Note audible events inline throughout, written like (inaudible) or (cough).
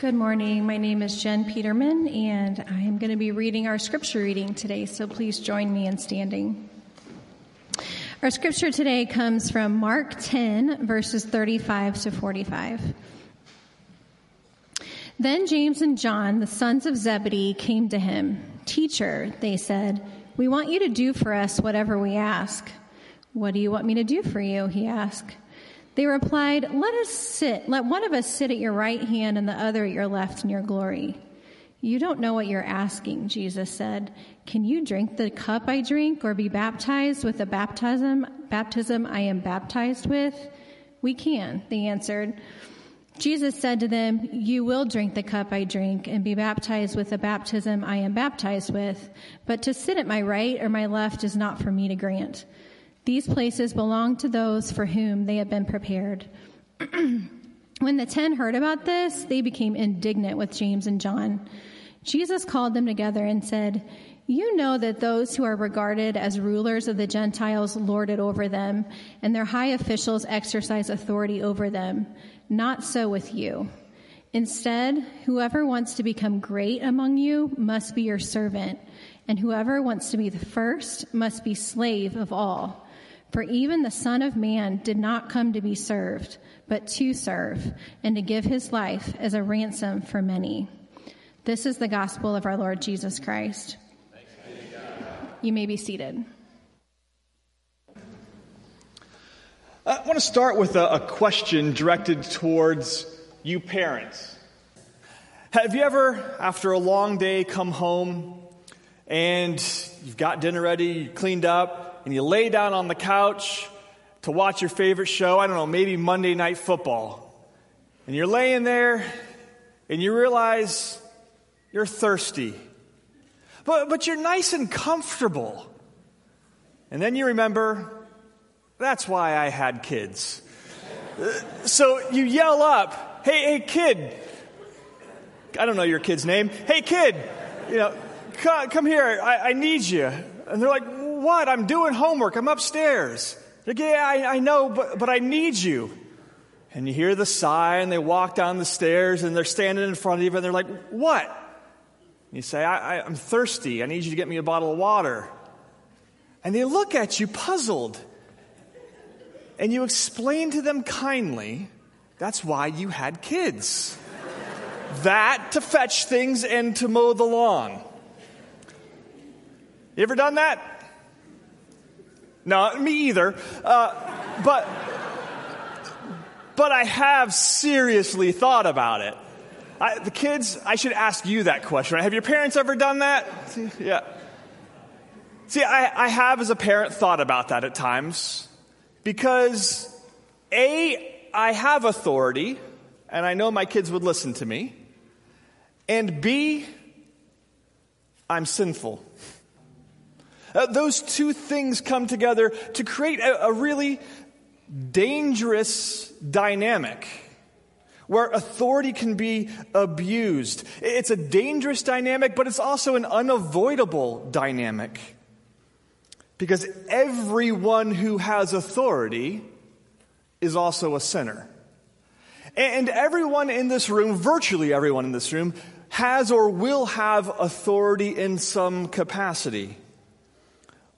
Good morning. My name is Jen Peterman, and I am going to be reading our scripture reading today, so please join me in standing. Our scripture today comes from Mark 10, verses 35 to 45. Then James and John, the sons of Zebedee, came to him. Teacher, they said, we want you to do for us whatever we ask. What do you want me to do for you? He asked. They replied, Let us sit, let one of us sit at your right hand and the other at your left in your glory. You don't know what you're asking, Jesus said. Can you drink the cup I drink or be baptized with the baptism, baptism I am baptized with? We can, they answered. Jesus said to them, You will drink the cup I drink and be baptized with the baptism I am baptized with, but to sit at my right or my left is not for me to grant. These places belong to those for whom they have been prepared. (clears throat) when the ten heard about this, they became indignant with James and John. Jesus called them together and said, You know that those who are regarded as rulers of the Gentiles lord it over them, and their high officials exercise authority over them. Not so with you. Instead, whoever wants to become great among you must be your servant, and whoever wants to be the first must be slave of all. For even the Son of Man did not come to be served, but to serve, and to give his life as a ransom for many. This is the gospel of our Lord Jesus Christ. You may be seated. I want to start with a, question directed towards you parents. Have you ever, after a long day, come home and you've got dinner ready, you cleaned up, and you lay down on the couch to watch your favorite show, I don't know, maybe Monday Night Football. And you're laying there and you realize you're thirsty. But, but you're nice and comfortable. And then you remember, that's why I had kids. Uh, so you yell up, hey, hey, kid. I don't know your kid's name. Hey, kid, you know, come, come here. I, I need you. And they're like, what? I'm doing homework. I'm upstairs. Like, yeah, I, I know, but, but I need you. And you hear the sigh, and they walk down the stairs, and they're standing in front of you, and they're like, What? And you say, I, I'm thirsty. I need you to get me a bottle of water. And they look at you puzzled. And you explain to them kindly that's why you had kids. that to fetch things and to mow the lawn. You ever done that? No, me either. Uh, but, but I have seriously thought about it. I, the kids, I should ask you that question. Right? Have your parents ever done that? Yeah. See, I, I have as a parent thought about that at times because A, I have authority and I know my kids would listen to me. And B, I'm sinful. Uh, those two things come together to create a, a really dangerous dynamic where authority can be abused. It's a dangerous dynamic, but it's also an unavoidable dynamic. Because everyone who has authority is also a sinner. And everyone in this room, virtually everyone in this room, has or will have authority in some capacity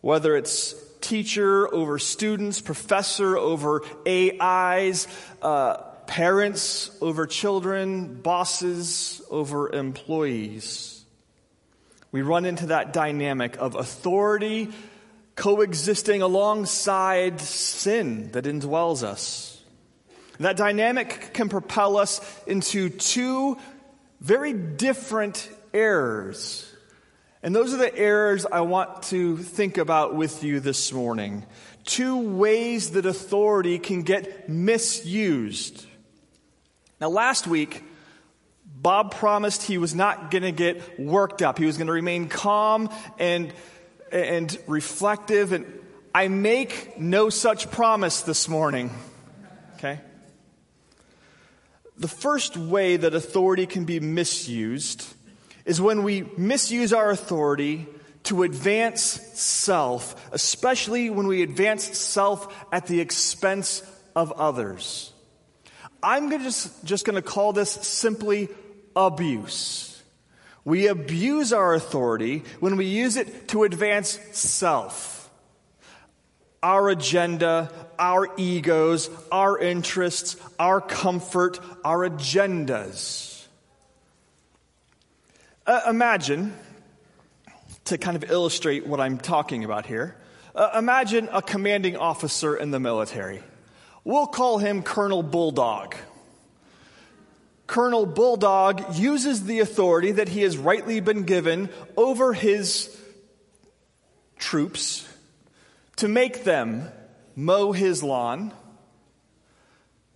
whether it's teacher over students, professor over AIs, uh, parents over children, bosses over employees. We run into that dynamic of authority coexisting alongside sin that indwells us. that dynamic can propel us into two very different errors and those are the errors I want to think about with you this morning. Two ways that authority can get misused. Now, last week, Bob promised he was not going to get worked up. He was going to remain calm and, and reflective. And I make no such promise this morning. Okay? The first way that authority can be misused is when we misuse our authority to advance self, especially when we advance self at the expense of others. I'm just, just going to call this simply abuse. We abuse our authority when we use it to advance self, our agenda, our egos, our interests, our comfort, our agendas. Uh, imagine, to kind of illustrate what I'm talking about here, uh, imagine a commanding officer in the military. We'll call him Colonel Bulldog. Colonel Bulldog uses the authority that he has rightly been given over his troops to make them mow his lawn,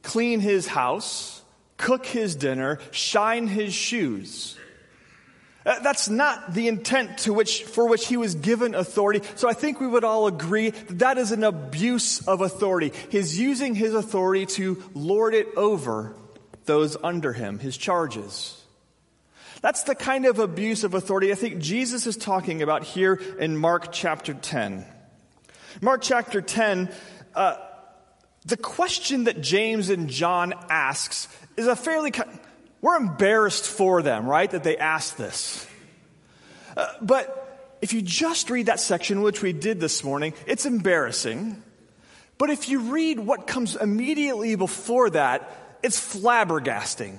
clean his house, cook his dinner, shine his shoes. Uh, that's not the intent to which, for which he was given authority. So I think we would all agree that that is an abuse of authority. He's using his authority to lord it over those under him, his charges. That's the kind of abuse of authority I think Jesus is talking about here in Mark chapter 10. Mark chapter 10, uh, the question that James and John asks is a fairly, we're embarrassed for them, right, that they asked this. Uh, but if you just read that section, which we did this morning, it's embarrassing. But if you read what comes immediately before that, it's flabbergasting.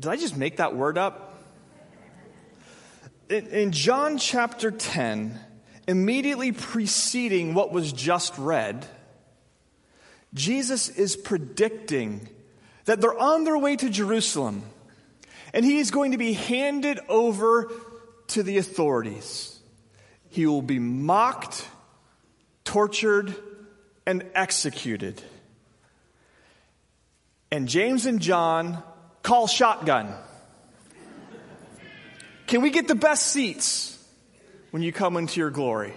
Did I just make that word up? In, in John chapter 10, immediately preceding what was just read, Jesus is predicting that they're on their way to Jerusalem and he is going to be handed over to the authorities. He will be mocked, tortured, and executed. And James and John call shotgun. Can we get the best seats when you come into your glory?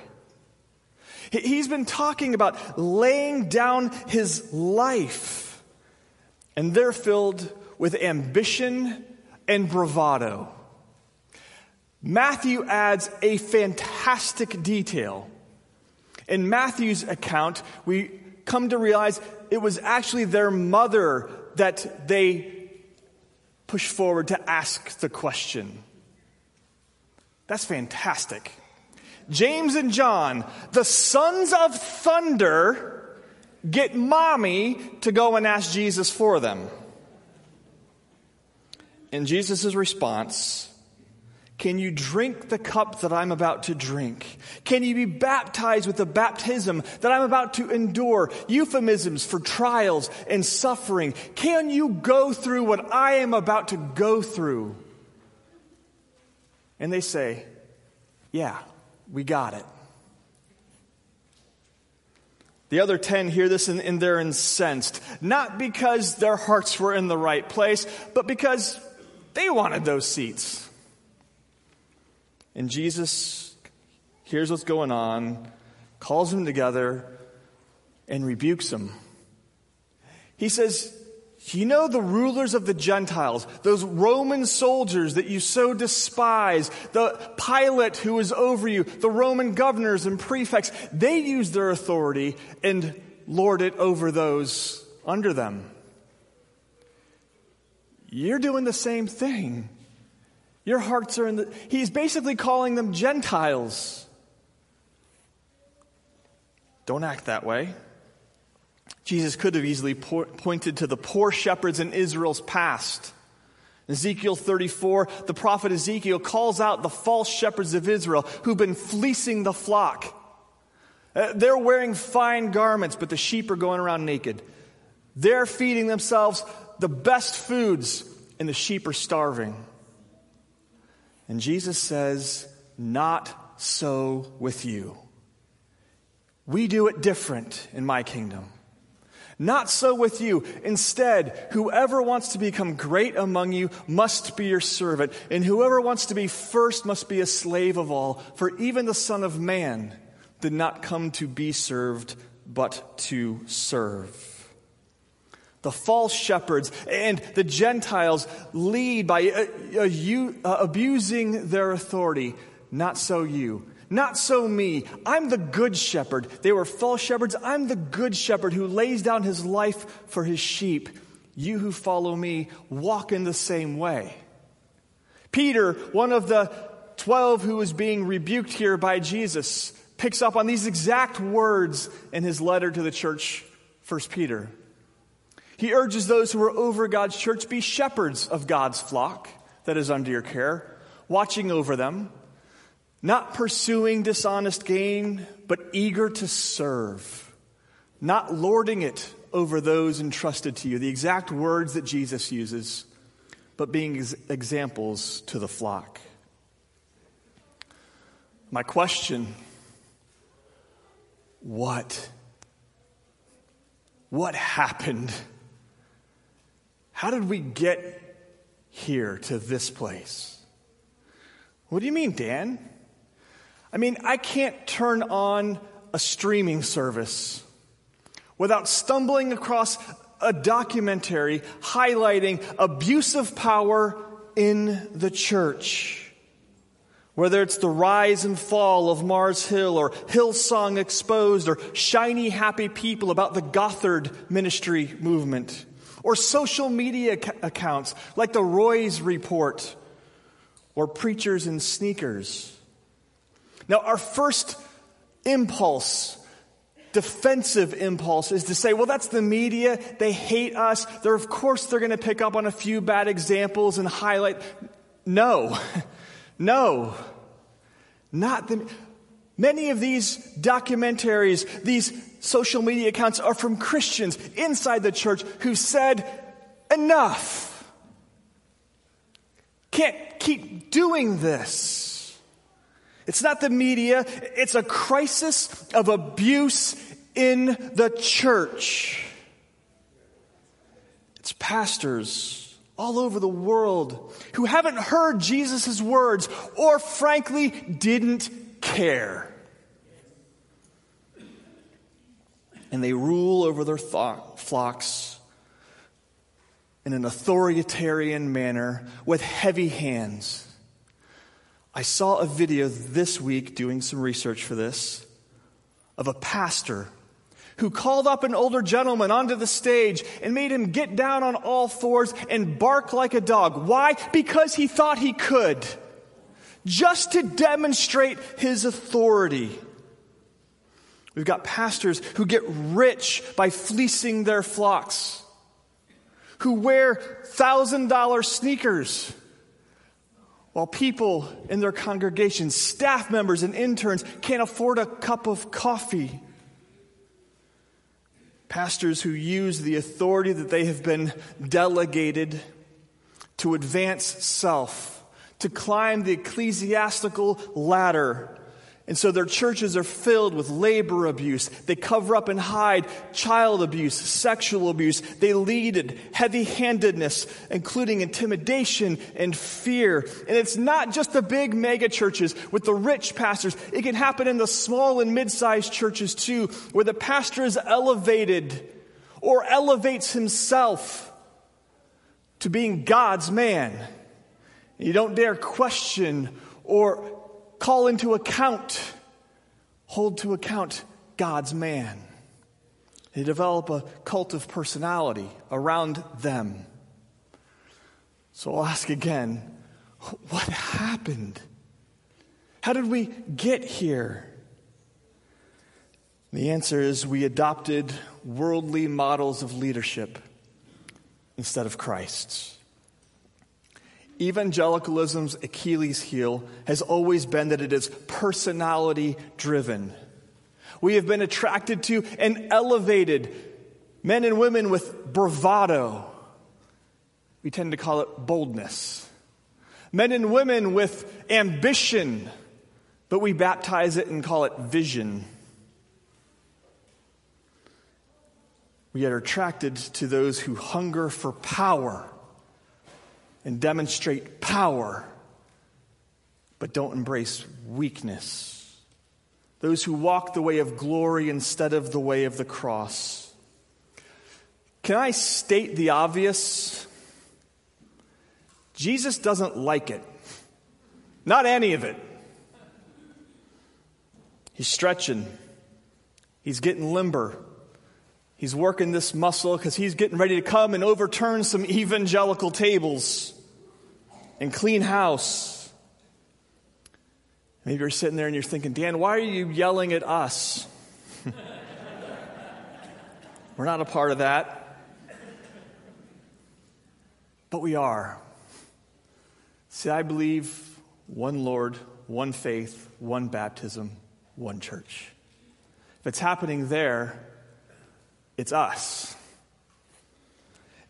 He's been talking about laying down his life, and they're filled with ambition and bravado. Matthew adds a fantastic detail. In Matthew's account, we come to realize it was actually their mother that they push forward to ask the question. That's fantastic. James and John, the sons of thunder, get mommy to go and ask Jesus for them. And Jesus' response can you drink the cup that I'm about to drink? Can you be baptized with the baptism that I'm about to endure? Euphemisms for trials and suffering. Can you go through what I am about to go through? And they say, Yeah, we got it. The other 10 hear this and, and they're incensed, not because their hearts were in the right place, but because they wanted those seats. And Jesus hears what's going on, calls them together, and rebukes them. He says, You know the rulers of the Gentiles, those Roman soldiers that you so despise, the Pilate who is over you, the Roman governors and prefects, they use their authority and lord it over those under them. You're doing the same thing. Your hearts are in the. He's basically calling them Gentiles. Don't act that way. Jesus could have easily po- pointed to the poor shepherds in Israel's past. Ezekiel 34, the prophet Ezekiel calls out the false shepherds of Israel who've been fleecing the flock. Uh, they're wearing fine garments, but the sheep are going around naked. They're feeding themselves the best foods, and the sheep are starving. And Jesus says, Not so with you. We do it different in my kingdom. Not so with you. Instead, whoever wants to become great among you must be your servant, and whoever wants to be first must be a slave of all. For even the Son of Man did not come to be served, but to serve the false shepherds and the Gentiles lead by uh, uh, uh, abusing their authority. Not so you. Not so me. I'm the good shepherd. They were false shepherds. I'm the good shepherd who lays down his life for his sheep. You who follow me, walk in the same way. Peter, one of the 12 who was being rebuked here by Jesus, picks up on these exact words in his letter to the church, 1 Peter. He urges those who are over God's church be shepherds of God's flock that is under your care, watching over them, not pursuing dishonest gain, but eager to serve, not lording it over those entrusted to you. The exact words that Jesus uses, but being ex- examples to the flock. My question what? What happened? How did we get here to this place? What do you mean, Dan? I mean, I can't turn on a streaming service without stumbling across a documentary highlighting abuse of power in the church. Whether it's the rise and fall of Mars Hill or Hillsong Exposed or Shiny Happy People about the Gothard ministry movement or social media accounts like the Roys Report or Preachers in Sneakers. Now, our first impulse, defensive impulse, is to say, well, that's the media. They hate us. They're, of course, they're going to pick up on a few bad examples and highlight. No, (laughs) no, not the. Many of these documentaries, these social media accounts are from Christians inside the church who said, enough. Can't keep doing this. It's not the media, it's a crisis of abuse in the church. It's pastors all over the world who haven't heard Jesus' words or, frankly, didn't care. And they rule over their th- flocks in an authoritarian manner with heavy hands. I saw a video this week doing some research for this of a pastor who called up an older gentleman onto the stage and made him get down on all fours and bark like a dog. Why? Because he thought he could. Just to demonstrate his authority. We've got pastors who get rich by fleecing their flocks, who wear thousand dollar sneakers while people in their congregations, staff members and interns, can't afford a cup of coffee. Pastors who use the authority that they have been delegated to advance self, to climb the ecclesiastical ladder and so their churches are filled with labor abuse. They cover up and hide child abuse, sexual abuse. They lead in heavy handedness, including intimidation and fear. And it's not just the big mega churches with the rich pastors. It can happen in the small and mid sized churches too, where the pastor is elevated or elevates himself to being God's man. You don't dare question or call into account, hold to account God's man. They develop a cult of personality around them. So I'll ask again what happened? How did we get here? The answer is we adopted worldly models of leadership instead of Christ's. Evangelicalism's Achilles heel has always been that it is personality driven. We have been attracted to and elevated men and women with bravado. We tend to call it boldness. Men and women with ambition, but we baptize it and call it vision. We are attracted to those who hunger for power and demonstrate power, but don't embrace weakness. Those who walk the way of glory instead of the way of the cross. Can I state the obvious? Jesus doesn't like it. Not any of it. He's stretching. He's getting limber. He's working this muscle because he's getting ready to come and overturn some evangelical tables and clean house. Maybe you're sitting there and you're thinking, Dan, why are you yelling at us? (laughs) We're not a part of that. But we are. See, I believe one Lord, one faith, one baptism, one church. If it's happening there, it's us.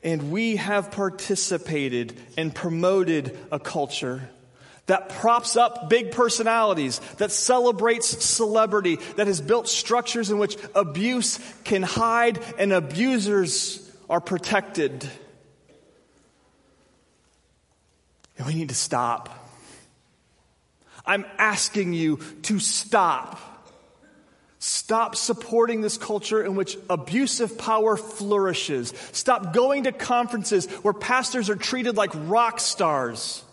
And we have participated and promoted a culture that props up big personalities, that celebrates celebrity, that has built structures in which abuse can hide and abusers are protected. And we need to stop. I'm asking you to stop. Stop supporting this culture in which abusive power flourishes. Stop going to conferences where pastors are treated like rock stars.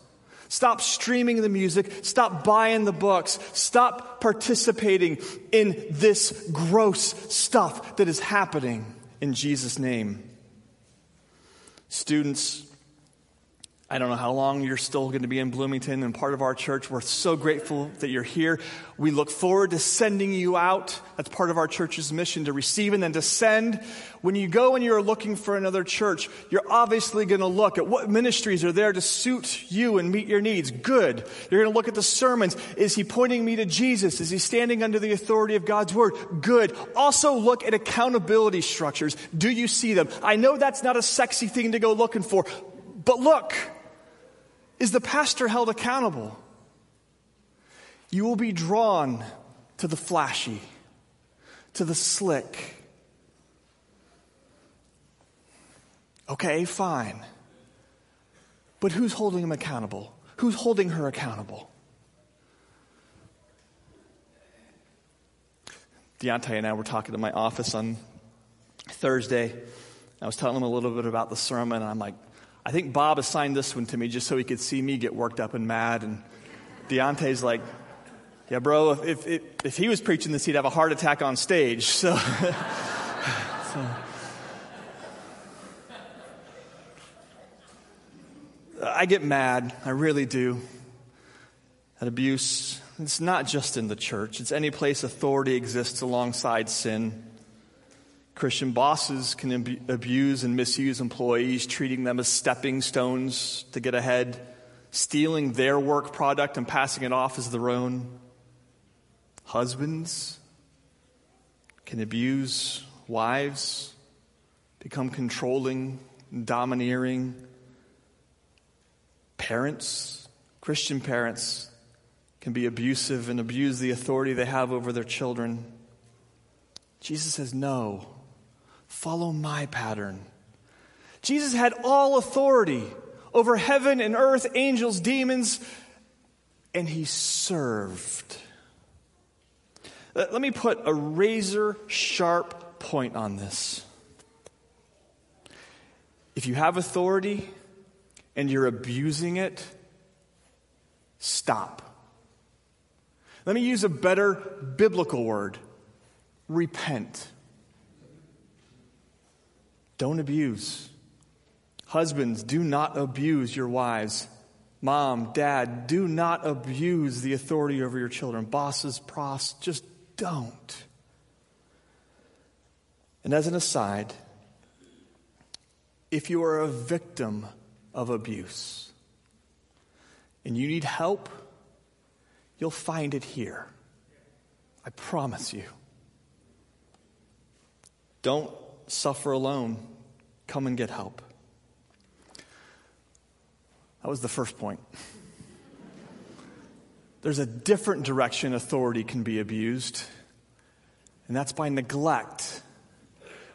Stop streaming the music. Stop buying the books. Stop participating in this gross stuff that is happening in Jesus' name. Students, I don't know how long you're still going to be in Bloomington and part of our church. We're so grateful that you're here. We look forward to sending you out. That's part of our church's mission to receive and then to send. When you go and you're looking for another church, you're obviously going to look at what ministries are there to suit you and meet your needs. Good. You're going to look at the sermons. Is he pointing me to Jesus? Is he standing under the authority of God's word? Good. Also look at accountability structures. Do you see them? I know that's not a sexy thing to go looking for, but look. Is the pastor held accountable? You will be drawn to the flashy, to the slick. Okay, fine. But who's holding him accountable? Who's holding her accountable? Deontay and I were talking in my office on Thursday. I was telling him a little bit about the sermon, and I'm like, I think Bob assigned this one to me just so he could see me get worked up and mad. And Deontay's like, yeah, bro, if, if, if he was preaching this, he'd have a heart attack on stage. (laughs) So, so. I get mad. I really do. At abuse. It's not just in the church, it's any place authority exists alongside sin. Christian bosses can ab- abuse and misuse employees, treating them as stepping stones to get ahead, stealing their work product and passing it off as their own. Husbands can abuse wives, become controlling, domineering. Parents, Christian parents, can be abusive and abuse the authority they have over their children. Jesus says, No. Follow my pattern. Jesus had all authority over heaven and earth, angels, demons, and he served. Let me put a razor sharp point on this. If you have authority and you're abusing it, stop. Let me use a better biblical word repent. Don't abuse. Husbands, do not abuse your wives. Mom, dad, do not abuse the authority over your children. Bosses, pros, just don't. And as an aside, if you are a victim of abuse and you need help, you'll find it here. I promise you. Don't suffer alone. Come and get help. That was the first point. There's a different direction authority can be abused, and that's by neglect.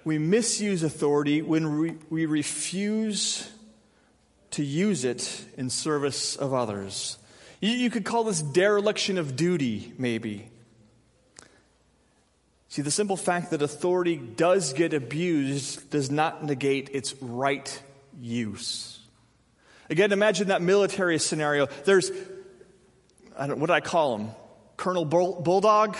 We misuse authority when we, we refuse to use it in service of others. You, you could call this dereliction of duty, maybe. See, the simple fact that authority does get abused does not negate its right use. Again, imagine that military scenario. There's, I don't, what do I call him? Colonel Bulldog?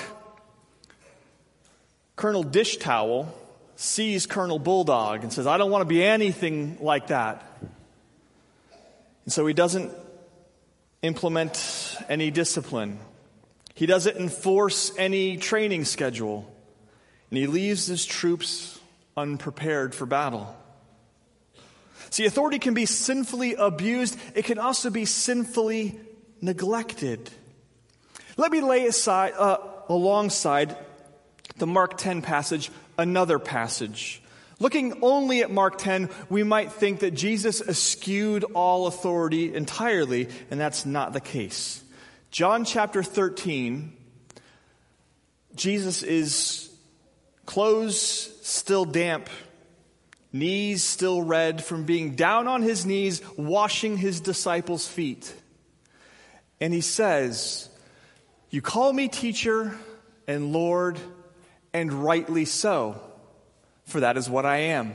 Colonel Dish Towel sees Colonel Bulldog and says, I don't want to be anything like that. And so he doesn't implement any discipline. He doesn't enforce any training schedule. And he leaves his troops unprepared for battle. See, authority can be sinfully abused, it can also be sinfully neglected. Let me lay aside, uh, alongside the Mark 10 passage, another passage. Looking only at Mark 10, we might think that Jesus eschewed all authority entirely, and that's not the case. John chapter 13, Jesus is clothes still damp, knees still red from being down on his knees, washing his disciples' feet. And he says, You call me teacher and Lord, and rightly so, for that is what I am.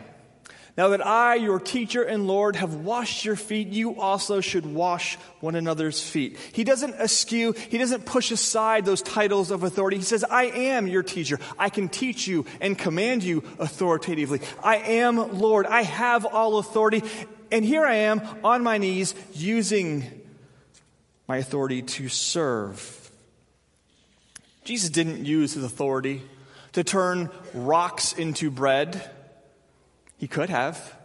Now that I, your teacher and Lord, have washed your feet, you also should wash one another's feet. He doesn't eschew, he doesn't push aside those titles of authority. He says, I am your teacher. I can teach you and command you authoritatively. I am Lord. I have all authority. And here I am on my knees using my authority to serve. Jesus didn't use his authority to turn rocks into bread. He could have.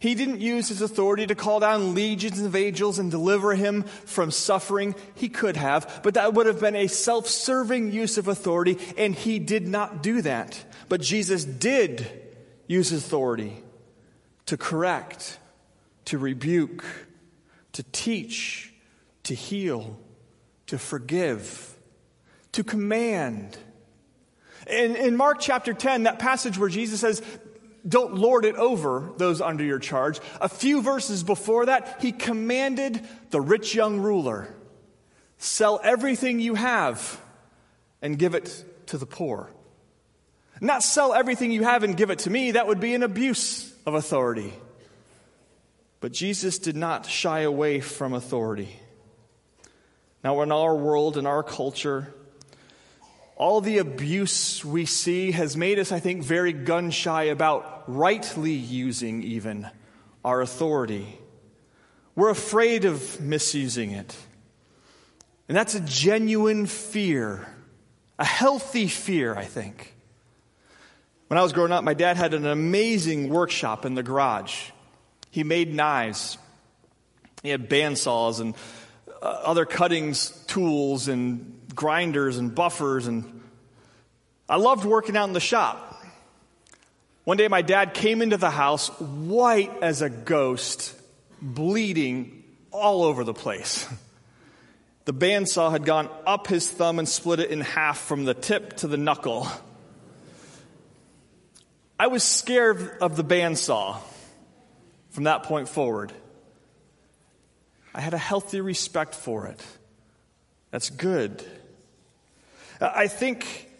He didn't use his authority to call down legions of angels and deliver him from suffering. He could have, but that would have been a self serving use of authority, and he did not do that. But Jesus did use his authority to correct, to rebuke, to teach, to heal, to forgive, to command. In, in Mark chapter 10, that passage where Jesus says, don't lord it over those under your charge. A few verses before that, he commanded the rich young ruler sell everything you have and give it to the poor. Not sell everything you have and give it to me, that would be an abuse of authority. But Jesus did not shy away from authority. Now, in our world, in our culture, all the abuse we see has made us, I think, very gun shy about rightly using even our authority. We're afraid of misusing it. And that's a genuine fear, a healthy fear, I think. When I was growing up, my dad had an amazing workshop in the garage. He made knives, he had bandsaws and uh, other cuttings tools and grinders and buffers and I loved working out in the shop. One day my dad came into the house white as a ghost, bleeding all over the place. The bandsaw had gone up his thumb and split it in half from the tip to the knuckle. I was scared of the bandsaw from that point forward. I had a healthy respect for it. That's good. Uh, I think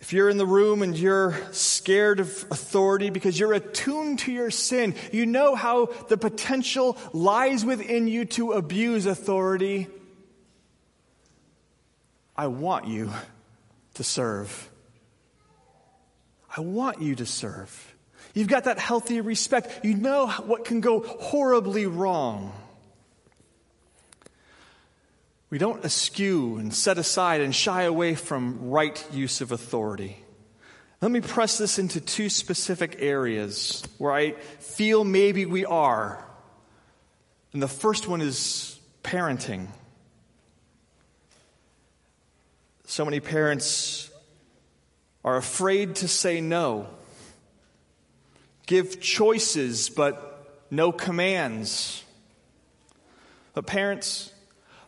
if you're in the room and you're scared of authority because you're attuned to your sin, you know how the potential lies within you to abuse authority. I want you to serve. I want you to serve. You've got that healthy respect. You know what can go horribly wrong. We don't eschew and set aside and shy away from right use of authority. Let me press this into two specific areas where I feel maybe we are. And the first one is parenting. So many parents are afraid to say no, give choices, but no commands. But parents,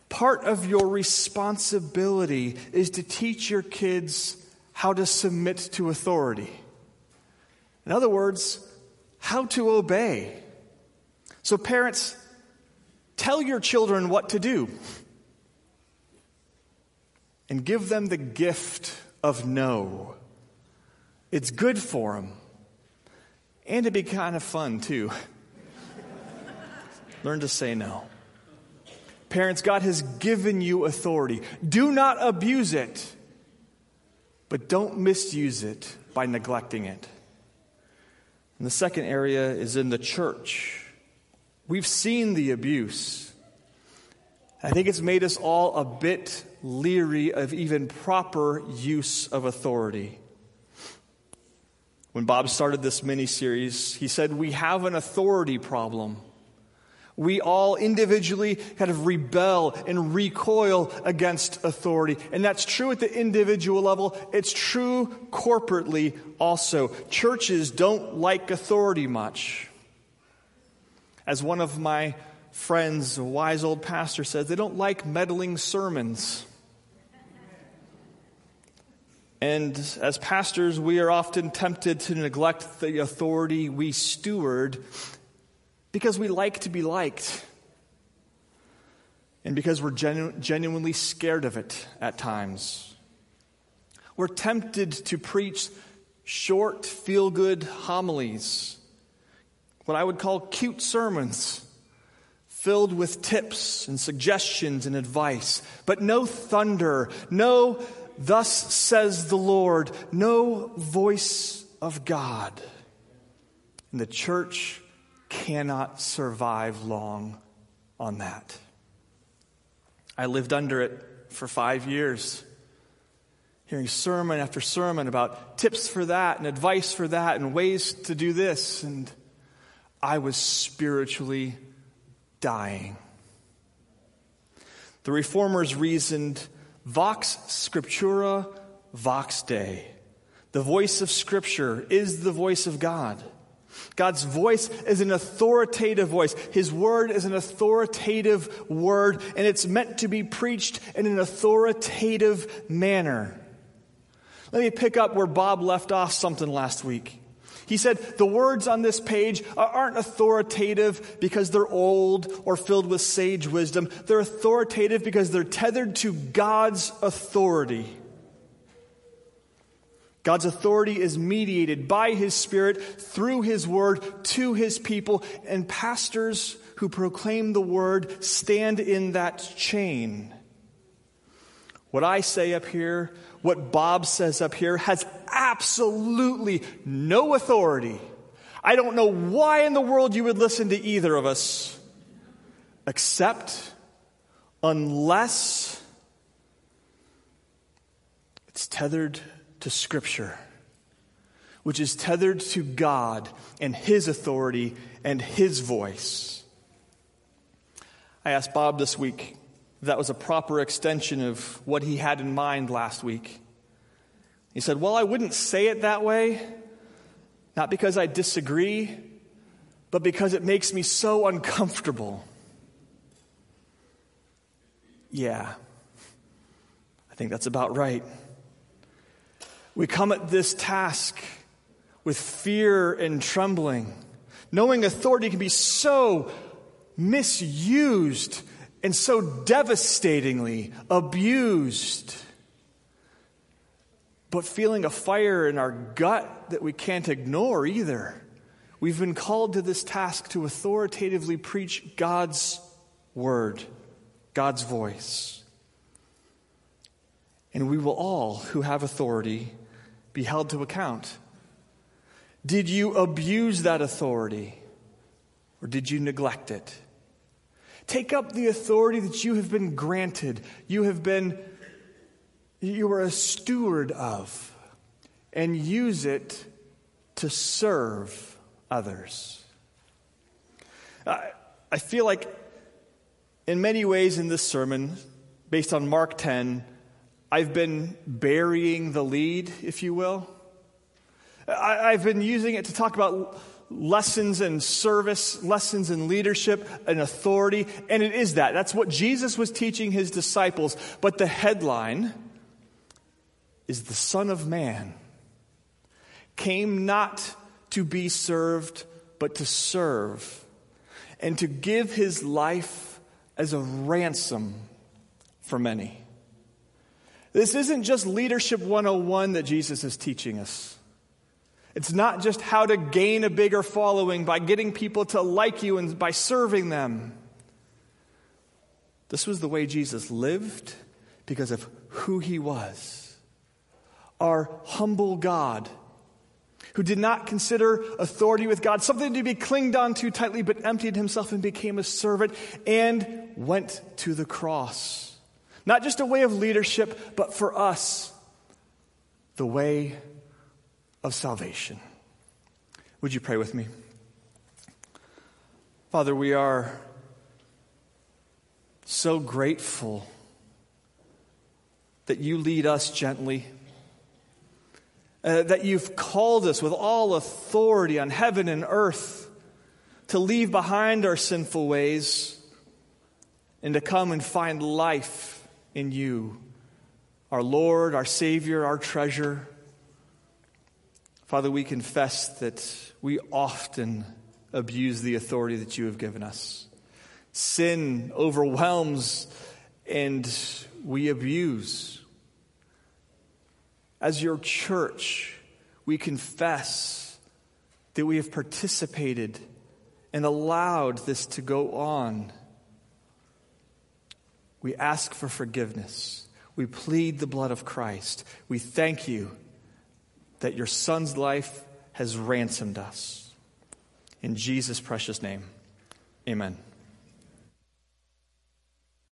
Part of your responsibility is to teach your kids how to submit to authority. In other words, how to obey. So, parents, tell your children what to do and give them the gift of no. It's good for them. And it'd be kind of fun, too. (laughs) Learn to say no. Parents, God has given you authority. Do not abuse it, but don't misuse it by neglecting it. And the second area is in the church. We've seen the abuse. I think it's made us all a bit leery of even proper use of authority. When Bob started this mini series, he said, We have an authority problem. We all individually kind of rebel and recoil against authority. And that's true at the individual level. It's true corporately also. Churches don't like authority much. As one of my friends, a wise old pastor, says, they don't like meddling sermons. And as pastors, we are often tempted to neglect the authority we steward because we like to be liked and because we're genu- genuinely scared of it at times. We're tempted to preach short, feel good homilies, what I would call cute sermons, filled with tips and suggestions and advice, but no thunder, no Thus says the Lord, no voice of God. And the church cannot survive long on that. I lived under it for five years, hearing sermon after sermon about tips for that and advice for that and ways to do this. And I was spiritually dying. The reformers reasoned Vox Scriptura, Vox Dei. The voice of Scripture is the voice of God. God's voice is an authoritative voice. His word is an authoritative word, and it's meant to be preached in an authoritative manner. Let me pick up where Bob left off something last week. He said the words on this page aren't authoritative because they're old or filled with sage wisdom. They're authoritative because they're tethered to God's authority. God's authority is mediated by His Spirit through His Word to His people, and pastors who proclaim the Word stand in that chain. What I say up here, what Bob says up here, has absolutely no authority. I don't know why in the world you would listen to either of us, except unless it's tethered to Scripture, which is tethered to God and His authority and His voice. I asked Bob this week if that was a proper extension of what he had in mind last week. He said, Well, I wouldn't say it that way, not because I disagree, but because it makes me so uncomfortable. Yeah, I think that's about right. We come at this task with fear and trembling, knowing authority can be so misused and so devastatingly abused but feeling a fire in our gut that we can't ignore either. We've been called to this task to authoritatively preach God's word, God's voice. And we will all who have authority be held to account. Did you abuse that authority or did you neglect it? Take up the authority that you have been granted. You have been you are a steward of and use it to serve others. I, I feel like, in many ways, in this sermon, based on Mark 10, I've been burying the lead, if you will. I, I've been using it to talk about lessons in service, lessons in leadership and authority, and it is that. That's what Jesus was teaching his disciples. But the headline, is the Son of Man, came not to be served, but to serve, and to give his life as a ransom for many. This isn't just leadership 101 that Jesus is teaching us. It's not just how to gain a bigger following by getting people to like you and by serving them. This was the way Jesus lived because of who he was our humble God who did not consider authority with God something to be clinged on to tightly, but emptied himself and became a servant and went to the cross. Not just a way of leadership, but for us, the way of salvation. Would you pray with me? Father, we are so grateful that you lead us gently uh, that you've called us with all authority on heaven and earth to leave behind our sinful ways and to come and find life in you, our Lord, our Savior, our treasure. Father, we confess that we often abuse the authority that you have given us. Sin overwhelms and we abuse. As your church, we confess that we have participated and allowed this to go on. We ask for forgiveness. We plead the blood of Christ. We thank you that your Son's life has ransomed us. In Jesus' precious name, amen.